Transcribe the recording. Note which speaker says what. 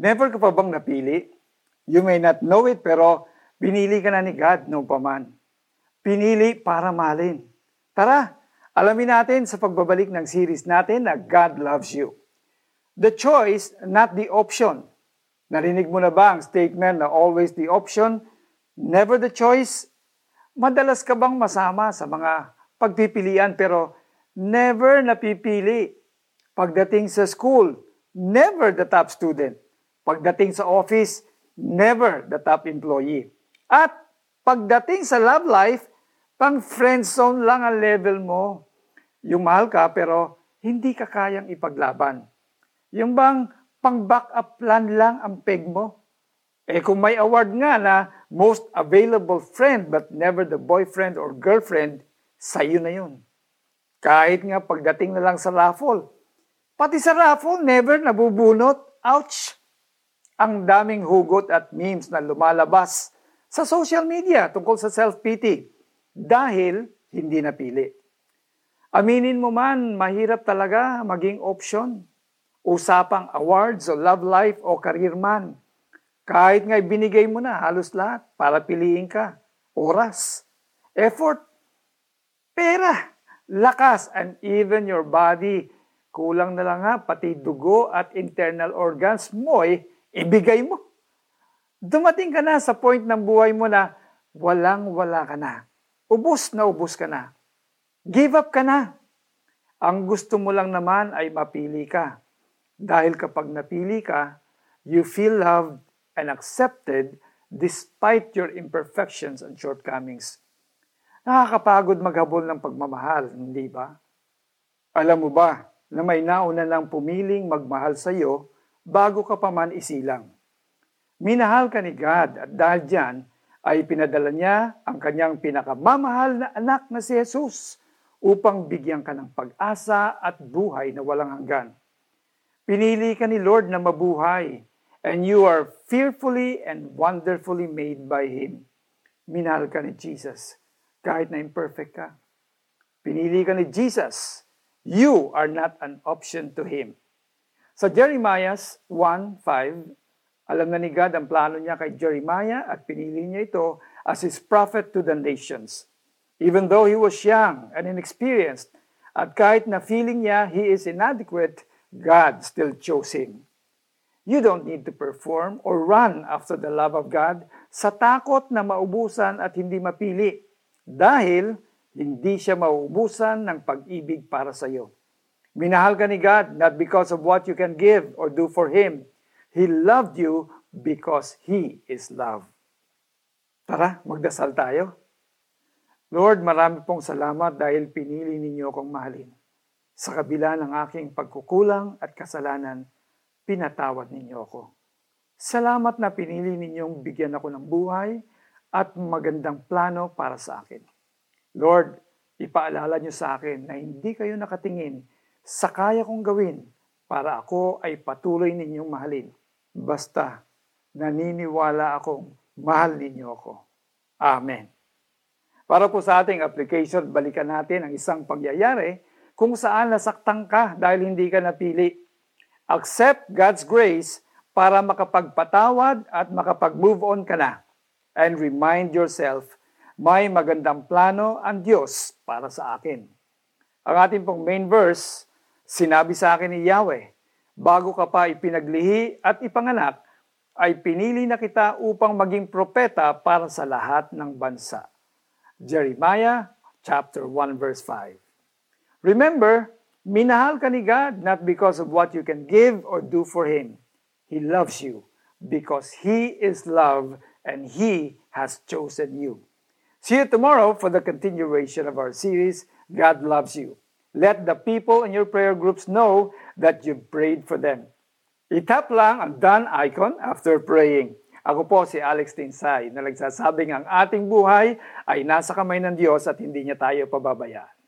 Speaker 1: Never ka pa bang napili? You may not know it, pero pinili ka na ni God noong paman. Pinili para malin. Tara, alamin natin sa pagbabalik ng series natin na God Loves You. The choice, not the option. Narinig mo na ba ang statement na always the option, never the choice? Madalas ka bang masama sa mga pagpipilian pero never napipili? Pagdating sa school, never the top student. Pagdating sa office, never the top employee. At pagdating sa love life, pang friend zone lang ang level mo. Yung mahal ka pero hindi ka kayang ipaglaban. Yung bang pang backup plan lang ang peg mo. Eh kung may award nga na most available friend but never the boyfriend or girlfriend, sa'yo na yun. Kahit nga pagdating na lang sa raffle. Pati sa raffle, never nabubunot. Ouch! Ang daming hugot at memes na lumalabas sa social media tungkol sa self-pity dahil hindi napili. Aminin mo man, mahirap talaga maging option. Usapang awards o love life o career man. Kahit nga binigay mo na halos lahat para piliin ka. Oras, effort, pera, lakas, and even your body. Kulang na lang nga, pati dugo at internal organs mo eh, ibigay mo. Dumating ka na sa point ng buhay mo na walang-wala ka na. Ubus na ubus ka na. Give up ka na. Ang gusto mo lang naman ay mapili ka. Dahil kapag napili ka, you feel loved and accepted despite your imperfections and shortcomings. Nakakapagod maghabol ng pagmamahal, hindi ba? Alam mo ba na may nauna lang pumiling magmahal sa iyo bago ka pa man isilang? Minahal ka ni God at dahil dyan ay pinadala niya ang kanyang pinakamamahal na anak na si Jesus upang bigyan ka ng pag-asa at buhay na walang hanggan. Pinili ka ni Lord na mabuhay and you are fearfully and wonderfully made by Him. Minahal ka ni Jesus kahit na imperfect ka. Pinili ka ni Jesus. You are not an option to Him. Sa Jeremiah 1.5, alam na ni God ang plano niya kay Jeremiah at pinili niya ito as his prophet to the nations. Even though he was young and inexperienced, at kahit na feeling niya he is inadequate, God still chose him. You don't need to perform or run after the love of God sa takot na maubusan at hindi mapili dahil hindi siya maubusan ng pag-ibig para sa iyo. Minahal ka ni God not because of what you can give or do for Him, He loved you because He is love. Tara, magdasal tayo. Lord, marami pong salamat dahil pinili ninyo akong mahalin. Sa kabila ng aking pagkukulang at kasalanan, pinatawad ninyo ako. Salamat na pinili ninyong bigyan ako ng buhay at magandang plano para sa akin. Lord, ipaalala niyo sa akin na hindi kayo nakatingin sa kaya kong gawin para ako ay patuloy ninyong mahalin. Basta naniniwala akong mahal ninyo ako. Amen. Para po sa ating application, balikan natin ang isang pangyayari kung saan nasaktan ka dahil hindi ka napili. Accept God's grace para makapagpatawad at makapag-move on ka na. And remind yourself, may magandang plano ang Diyos para sa akin. Ang ating pong main verse, sinabi sa akin ni Yahweh, bago ka pa ipinaglihi at ipanganak, ay pinili na kita upang maging propeta para sa lahat ng bansa. Jeremiah chapter 1 verse 5. Remember, minahal ka ni God not because of what you can give or do for Him. He loves you because He is love and He has chosen you. See you tomorrow for the continuation of our series, God Loves You. Let the people in your prayer groups know that you prayed for them. Itap lang ang done icon after praying. Ako po si Alex Tinsay na nagsasabing ang ating buhay ay nasa kamay ng Diyos at hindi niya tayo pababayaan.